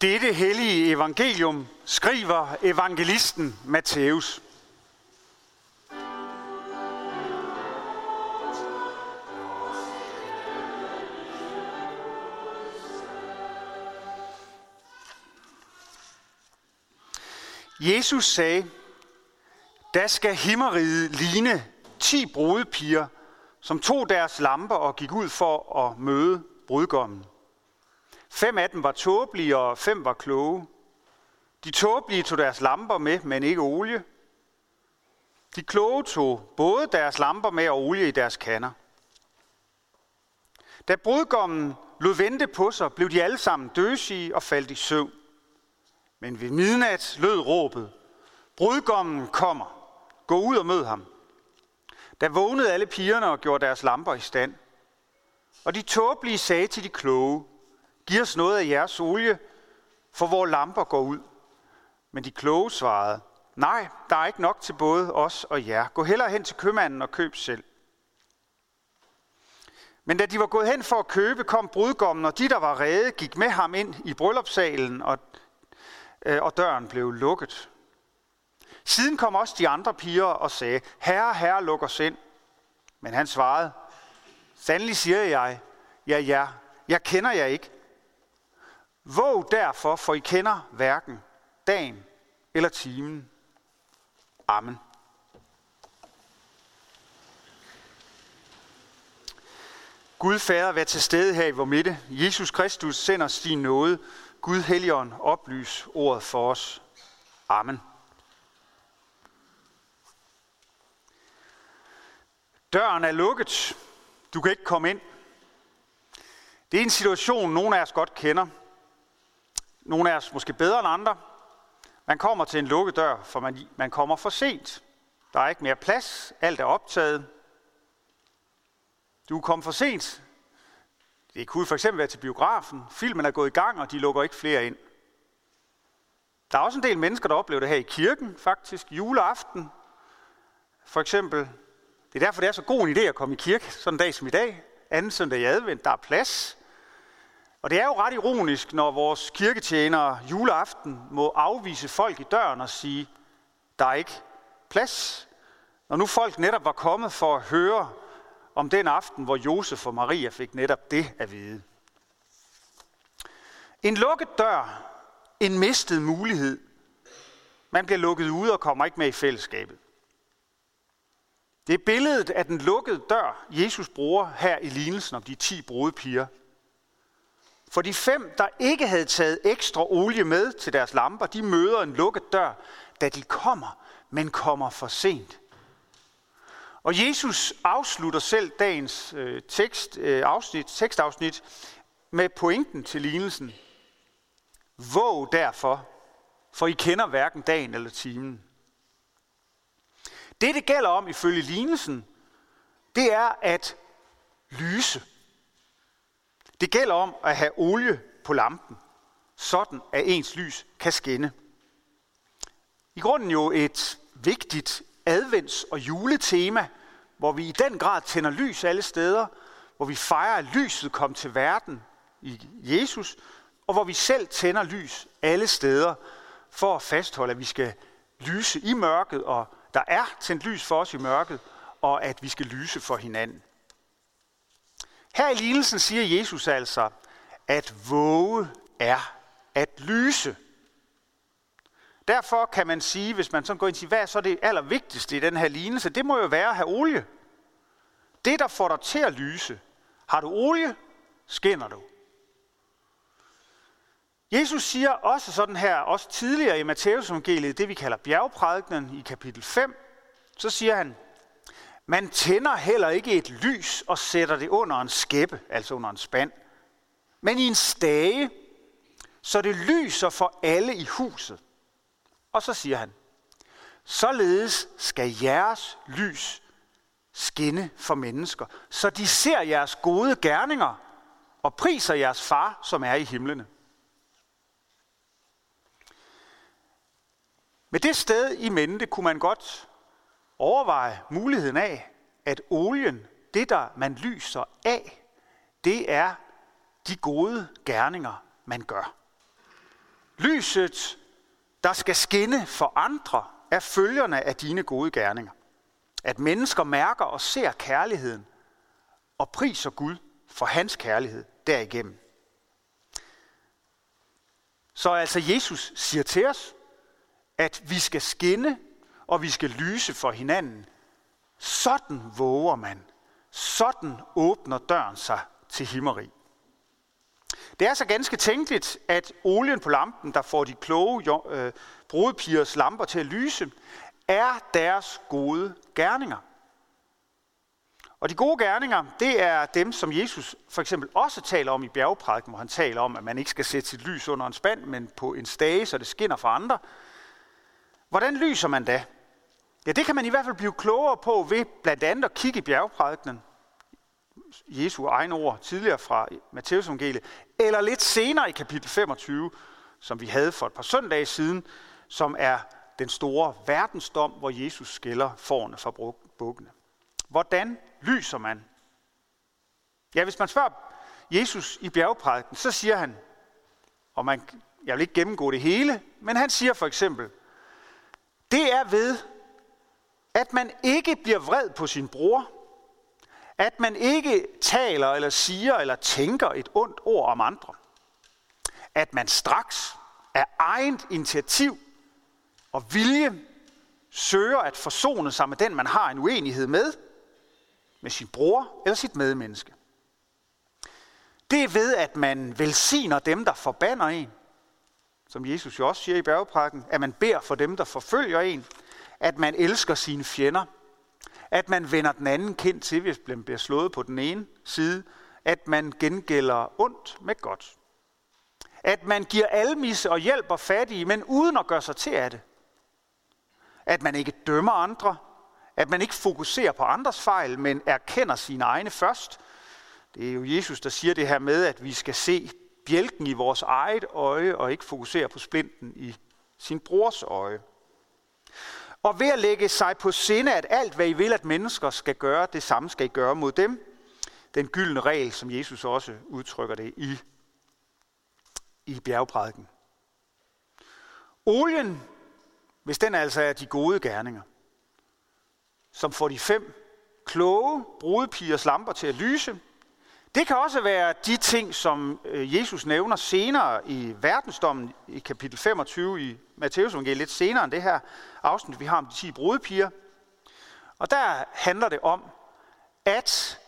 Dette hellige evangelium skriver evangelisten Matthæus. Jesus sagde, der skal himmeriget ligne ti brudepiger, som tog deres lamper og gik ud for at møde brudgommen. Fem af dem var tåbelige, og fem var kloge. De tåbelige tog deres lamper med, men ikke olie. De kloge tog både deres lamper med og olie i deres kander. Da brudgommen lod vente på sig, blev de alle sammen døsige og faldt i søvn. Men ved midnat lød råbet, brudgommen kommer, gå ud og mød ham. Da vågnede alle pigerne og gjorde deres lamper i stand. Og de tåbelige sagde til de kloge, giv os noget af jeres olie, for vores lamper går ud. Men de kloge svarede, nej, der er ikke nok til både os og jer. Gå hellere hen til købmanden og køb selv. Men da de var gået hen for at købe, kom brudgommen, og de, der var rede, gik med ham ind i bryllupssalen, og, øh, og døren blev lukket. Siden kom også de andre piger og sagde, Herre, herre, luk os ind. Men han svarede, Sandelig siger jeg, ja, ja, jeg kender jer ikke. Våg derfor, for I kender hverken dagen eller timen. Amen. Gud Fader, vær til stede her i vores midte. Jesus Kristus sender os din nåde. Gud Helligånd, oplys ordet for os. Amen. Døren er lukket. Du kan ikke komme ind. Det er en situation, nogen af os godt kender. Nogle af os måske bedre end andre. Man kommer til en lukket dør, for man, man kommer for sent. Der er ikke mere plads. Alt er optaget. Du kom for sent. Det kunne for eksempel være til biografen. Filmen er gået i gang, og de lukker ikke flere ind. Der er også en del mennesker, der oplever det her i kirken, faktisk. Juleaften, for eksempel. Det er derfor, det er så god en idé at komme i kirke, sådan en dag som i dag. Anden søndag i advent, der er plads. Og det er jo ret ironisk, når vores kirketjenere juleaften må afvise folk i døren og sige, der er ikke plads. Når nu folk netop var kommet for at høre om den aften, hvor Josef og Maria fik netop det at vide. En lukket dør, en mistet mulighed. Man bliver lukket ude og kommer ikke med i fællesskabet. Det er billedet af den lukkede dør, Jesus bruger her i lignelsen om de ti brudepiger. For de fem, der ikke havde taget ekstra olie med til deres lamper, de møder en lukket dør, da de kommer, men kommer for sent. Og Jesus afslutter selv dagens øh, tekst, øh, afsnit, tekstafsnit med pointen til lignelsen. Våg derfor, for I kender hverken dagen eller timen. Det, det gælder om ifølge lignelsen, det er at lyse. Det gælder om at have olie på lampen, sådan at ens lys kan skinne. I grunden jo et vigtigt advents- og juletema, hvor vi i den grad tænder lys alle steder, hvor vi fejrer, at lyset kom til verden i Jesus, og hvor vi selv tænder lys alle steder for at fastholde, at vi skal lyse i mørket, og der er tændt lys for os i mørket, og at vi skal lyse for hinanden. Her i lignelsen siger Jesus altså, at våge er at lyse. Derfor kan man sige, hvis man så går ind til, hvad er så det allervigtigste i den her lignelse, det må jo være at have olie. Det, der får dig til at lyse. Har du olie, skinner du. Jesus siger også sådan her, også tidligere i Matteus evangeliet, det vi kalder bjergprædikenen i kapitel 5, så siger han, man tænder heller ikke et lys og sætter det under en skæppe, altså under en spand, men i en stage, så det lyser for alle i huset. Og så siger han, således skal jeres lys skinne for mennesker, så de ser jeres gode gerninger og priser jeres far, som er i himlene. Med det sted i mente kunne man godt overveje muligheden af, at olien, det der man lyser af, det er de gode gerninger, man gør. Lyset, der skal skinne for andre, er følgerne af dine gode gerninger. At mennesker mærker og ser kærligheden og priser Gud for hans kærlighed derigennem. Så altså Jesus siger til os, at vi skal skinne og vi skal lyse for hinanden. Sådan våger man. Sådan åbner døren sig til himmeri. Det er så ganske tænkeligt, at olien på lampen, der får de kloge øh, brudepigers lamper til at lyse, er deres gode gerninger. Og de gode gerninger, det er dem, som Jesus for eksempel også taler om i bjergprædiken, hvor han taler om, at man ikke skal sætte sit lys under en spand, men på en stage, så det skinner for andre. Hvordan lyser man da? Ja, det kan man i hvert fald blive klogere på ved blandt andet at kigge i bjergprædikenen, Jesu egne ord tidligere fra Matteus evangeliet, eller lidt senere i kapitel 25, som vi havde for et par søndage siden, som er den store verdensdom, hvor Jesus skiller forne fra bukkene. Hvordan lyser man? Ja, hvis man spørger Jesus i bjergprædiken, så siger han, og man, jeg vil ikke gennemgå det hele, men han siger for eksempel, det er ved, at man ikke bliver vred på sin bror, at man ikke taler eller siger eller tænker et ondt ord om andre. At man straks af eget initiativ og vilje søger at forsone sig med den, man har en uenighed med, med sin bror eller sit medmenneske. Det er ved, at man velsigner dem, der forbander en, som Jesus jo også siger i bjergprækken, at man beder for dem, der forfølger en, at man elsker sine fjender, at man vender den anden kendt til, hvis man bliver slået på den ene side, at man gengælder ondt med godt. At man giver almisse og hjælper fattige, men uden at gøre sig til af det. At man ikke dømmer andre, at man ikke fokuserer på andres fejl, men erkender sine egne først. Det er jo Jesus, der siger det her med, at vi skal se bjælken i vores eget øje, og ikke fokusere på splinten i sin brors øje. Og ved at lægge sig på sinde, at alt, hvad I vil, at mennesker skal gøre, det samme skal I gøre mod dem. Den gyldne regel, som Jesus også udtrykker det i, i bjergprædiken. Olien, hvis den altså er de gode gerninger, som får de fem kloge brudepigers lamper til at lyse, det kan også være de ting, som øh, Jesus nævner senere i verdensdommen i kapitel 25 i Matteus evangeliet, lidt senere end det her afsnit, vi har om de 10 brudepiger. Og der handler det om at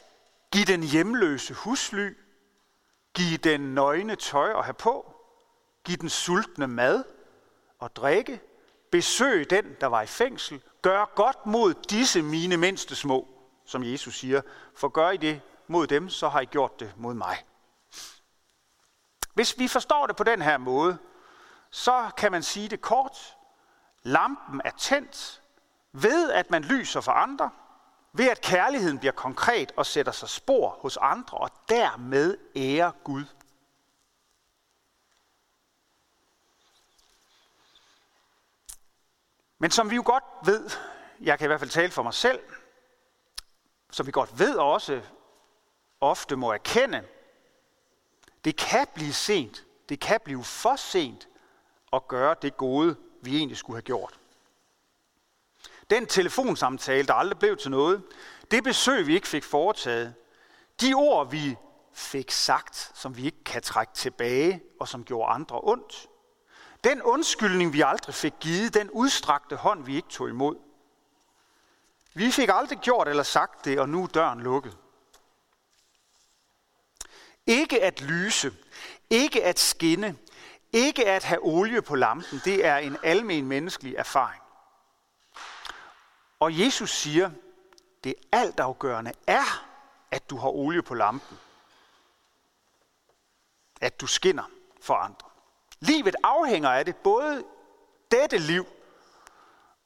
give den hjemløse husly, give den nøgne tøj at have på, give den sultne mad og drikke, besøg den, der var i fængsel, gør godt mod disse mine mindste små, som Jesus siger, for gør I det mod dem, så har I gjort det mod mig. Hvis vi forstår det på den her måde, så kan man sige det kort. Lampen er tændt ved, at man lyser for andre, ved at kærligheden bliver konkret og sætter sig spor hos andre, og dermed ærer Gud. Men som vi jo godt ved, jeg kan i hvert fald tale for mig selv, som vi godt ved også ofte må erkende, det kan blive sent, det kan blive for sent at gøre det gode, vi egentlig skulle have gjort. Den telefonsamtale, der aldrig blev til noget, det besøg, vi ikke fik foretaget, de ord, vi fik sagt, som vi ikke kan trække tilbage, og som gjorde andre ondt, den undskyldning, vi aldrig fik givet, den udstrakte hånd, vi ikke tog imod. Vi fik aldrig gjort eller sagt det, og nu er døren lukket. Ikke at lyse, ikke at skinne, ikke at have olie på lampen, det er en almen menneskelig erfaring. Og Jesus siger, det altafgørende er, at du har olie på lampen. At du skinner for andre. Livet afhænger af det, både dette liv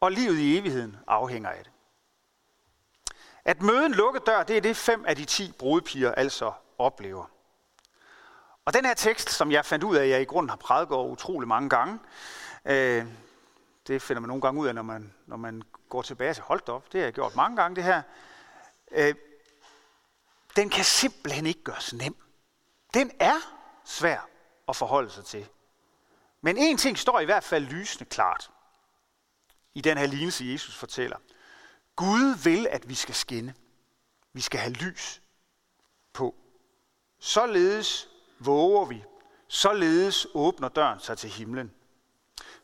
og livet i evigheden afhænger af det. At møde en lukket dør, det er det fem af de ti brudepiger altså oplever. Og den her tekst, som jeg fandt ud af, at jeg i grunden har prædiket over utrolig mange gange, øh, det finder man nogle gange ud af, når man, når man går tilbage til holdt op. Det har jeg gjort mange gange, det her. Øh, den kan simpelthen ikke gøres nem. Den er svær at forholde sig til. Men en ting står i hvert fald lysende klart i den her lignelse, Jesus fortæller. Gud vil, at vi skal skinne. Vi skal have lys på. Således våger vi. Således åbner døren sig til himlen.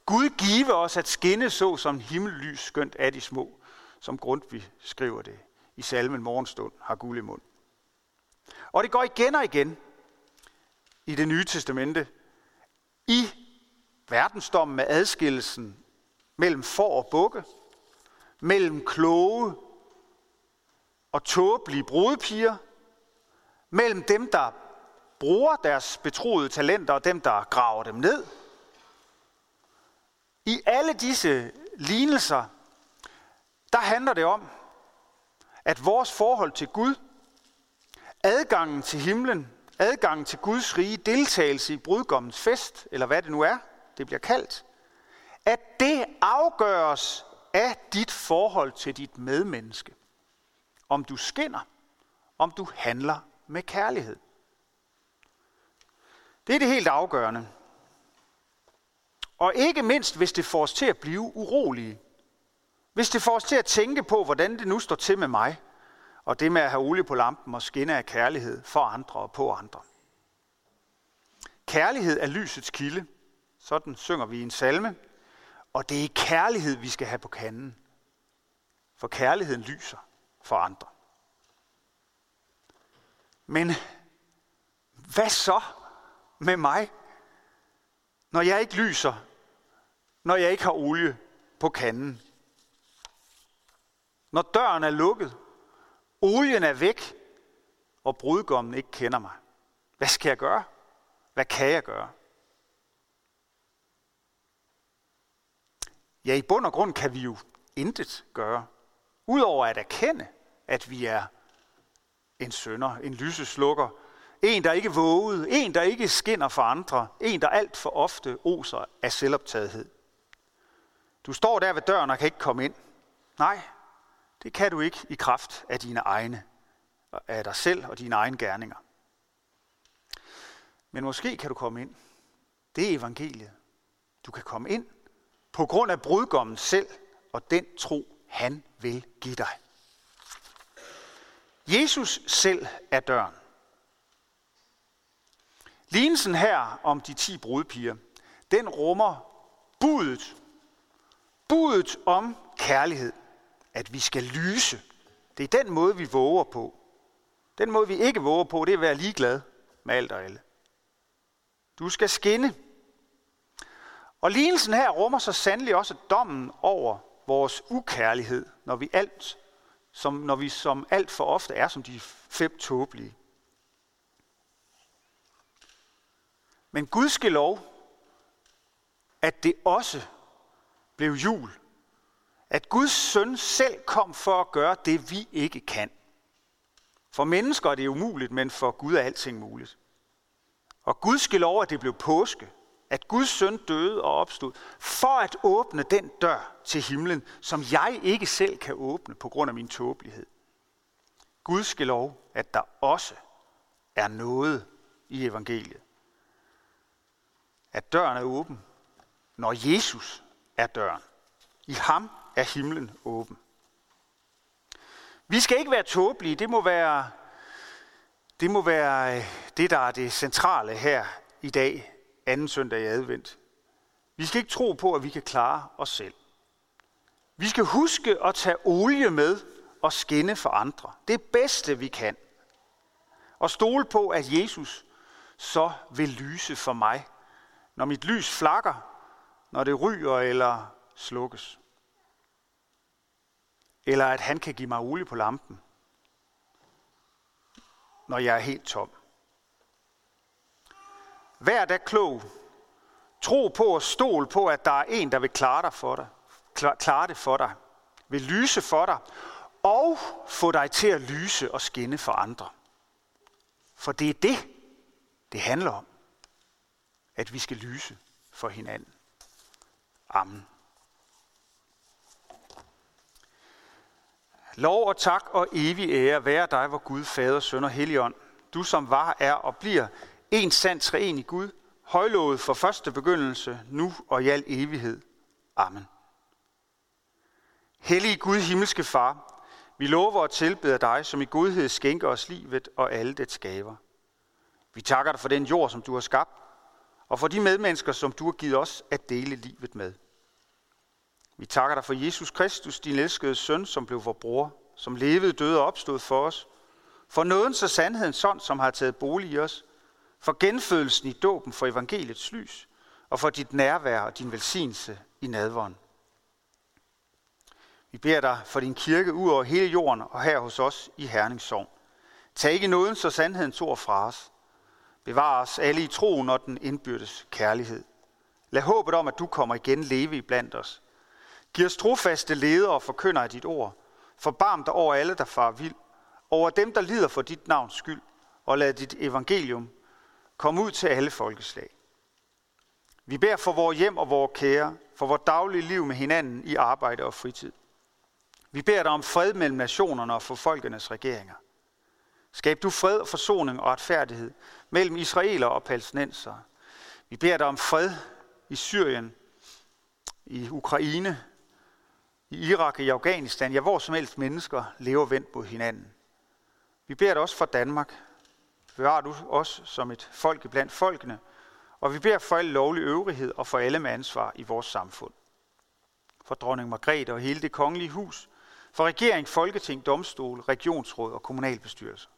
Gud give os at skinne så som himmellys skønt af de små, som Grundtvig skriver det i salmen Morgenstund har guld i mund. Og det går igen og igen i det nye testamente i verdensdommen med adskillelsen mellem for og bukke, mellem kloge og tåbelige brudepiger, mellem dem, der bruger deres betroede talenter og dem, der graver dem ned. I alle disse lignelser, der handler det om, at vores forhold til Gud, adgangen til himlen, adgangen til Guds rige, deltagelse i brudgommens fest, eller hvad det nu er, det bliver kaldt, at det afgøres af dit forhold til dit medmenneske. Om du skinner, om du handler med kærlighed. Det er det helt afgørende. Og ikke mindst, hvis det får os til at blive urolige. Hvis det får os til at tænke på, hvordan det nu står til med mig, og det med at have olie på lampen og skinne af kærlighed for andre og på andre. Kærlighed er lysets kilde. Sådan synger vi i en salme. Og det er kærlighed, vi skal have på kanden. For kærligheden lyser for andre. Men hvad så med mig, når jeg ikke lyser, når jeg ikke har olie på kanden? Når døren er lukket, olien er væk, og brudgommen ikke kender mig. Hvad skal jeg gøre? Hvad kan jeg gøre? Ja, i bund og grund kan vi jo intet gøre, udover at erkende, at vi er en sønder, en lyseslukker, en, der ikke vågede, en, der ikke skinner for andre, en, der alt for ofte oser af selvoptagethed. Du står der ved døren og kan ikke komme ind. Nej, det kan du ikke i kraft af dine egne, af dig selv og dine egne gerninger. Men måske kan du komme ind. Det er evangeliet. Du kan komme ind på grund af brudgommen selv og den tro, han vil give dig. Jesus selv er døren. Lignelsen her om de ti brudpiger, den rummer budet. Budet om kærlighed. At vi skal lyse. Det er den måde, vi våger på. Den måde, vi ikke våger på, det er at være ligeglad med alt og alle. Du skal skinne. Og lignelsen her rummer så sandelig også dommen over vores ukærlighed, når vi alt, som, når vi som alt for ofte er som de fem tåbelige. Men Gud skal lov, at det også blev jul. At Guds søn selv kom for at gøre det, vi ikke kan. For mennesker er det umuligt, men for Gud er alting muligt. Og Gud skal lov, at det blev påske, at Guds søn døde og opstod, for at åbne den dør til himlen, som jeg ikke selv kan åbne på grund af min tåbelighed. Gud skal lov, at der også er noget i evangeliet. At døren er åben, når Jesus er døren. I ham er himlen åben. Vi skal ikke være tåbelige. Det må være det, må være øh, det, der er det centrale her i dag, anden søndag i advent. Vi skal ikke tro på, at vi kan klare os selv. Vi skal huske at tage olie med og skinne for andre. Det bedste, vi kan. Og stole på, at Jesus så vil lyse for mig, når mit lys flakker, når det ryger eller slukkes. Eller at han kan give mig olie på lampen, når jeg er helt tom. Vær da klog. Tro på og stol på, at der er en, der vil klare, dig for dig. klare det for dig. Vil lyse for dig. Og få dig til at lyse og skinne for andre. For det er det, det handler om. At vi skal lyse for hinanden. Amen. Lov og tak og evig ære være dig, hvor Gud, Fader, Søn og Helligånd, du som var, er og bliver en sand træen i Gud, højlovet for første begyndelse, nu og i al evighed. Amen. Hellige Gud, himmelske Far, vi lover og tilbeder dig, som i godhed skænker os livet og alle det skaber. Vi takker dig for den jord, som du har skabt, og for de medmennesker, som du har givet os at dele livet med. Vi takker dig for Jesus Kristus, din elskede søn, som blev vor bror, som levede, døde og opstod for os, for nådens og sandheden sådan, som har taget bolig i os, for genfødelsen i dåben for evangeliets lys, og for dit nærvær og din velsignelse i nadvånd. Vi beder dig for din kirke ud over hele jorden og her hos os i Herningssovn. Tag ikke nådens og sandhedens tog fra os. Bevar os alle i troen og den indbyrdes kærlighed. Lad håbet om, at du kommer igen leve i blandt os. Giv os trofaste ledere og forkynder af dit ord. Forbarm dig over alle, der far vild. Over dem, der lider for dit navns skyld. Og lad dit evangelium komme ud til alle folkeslag. Vi beder for vores hjem og vores kære, for vores daglige liv med hinanden i arbejde og fritid. Vi beder dig om fred mellem nationerne og for folkenes regeringer. Skab du fred og forsoning og retfærdighed mellem israeler og palæstinenser. Vi beder dig om fred i Syrien, i Ukraine, i Irak og i Afghanistan, ja hvor som helst mennesker lever vendt mod hinanden. Vi beder dig også for Danmark. Bevar du os som et folk blandt folkene, og vi beder for al lovlig øvrighed og for alle med ansvar i vores samfund. For dronning Margrethe og hele det kongelige hus, for regering, folketing, domstol, regionsråd og kommunalbestyrelse.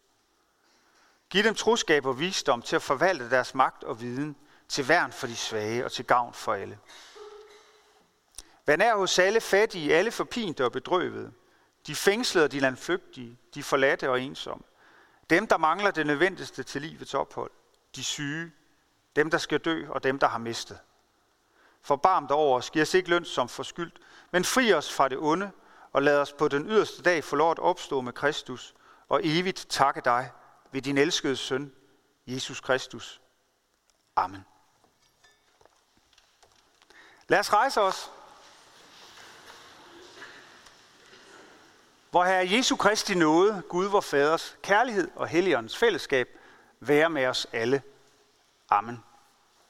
Giv dem troskab og visdom til at forvalte deres magt og viden til værn for de svage og til gavn for alle. Vær nær hos alle fattige, alle forpinte og bedrøvede, de fængslede og de landflygtige, de forladte og ensomme, dem, der mangler det nødvendigste til livets ophold, de syge, dem, der skal dø og dem, der har mistet. Forbarm dig over os, giv os ikke løn som forskyldt, men fri os fra det onde, og lad os på den yderste dag få lov at opstå med Kristus, og evigt takke dig ved din elskede søn, Jesus Kristus. Amen. Lad os rejse os. Hvor Herre Jesu Kristi nåde, Gud vor Faders kærlighed og Helligåndens fællesskab være med os alle. Amen.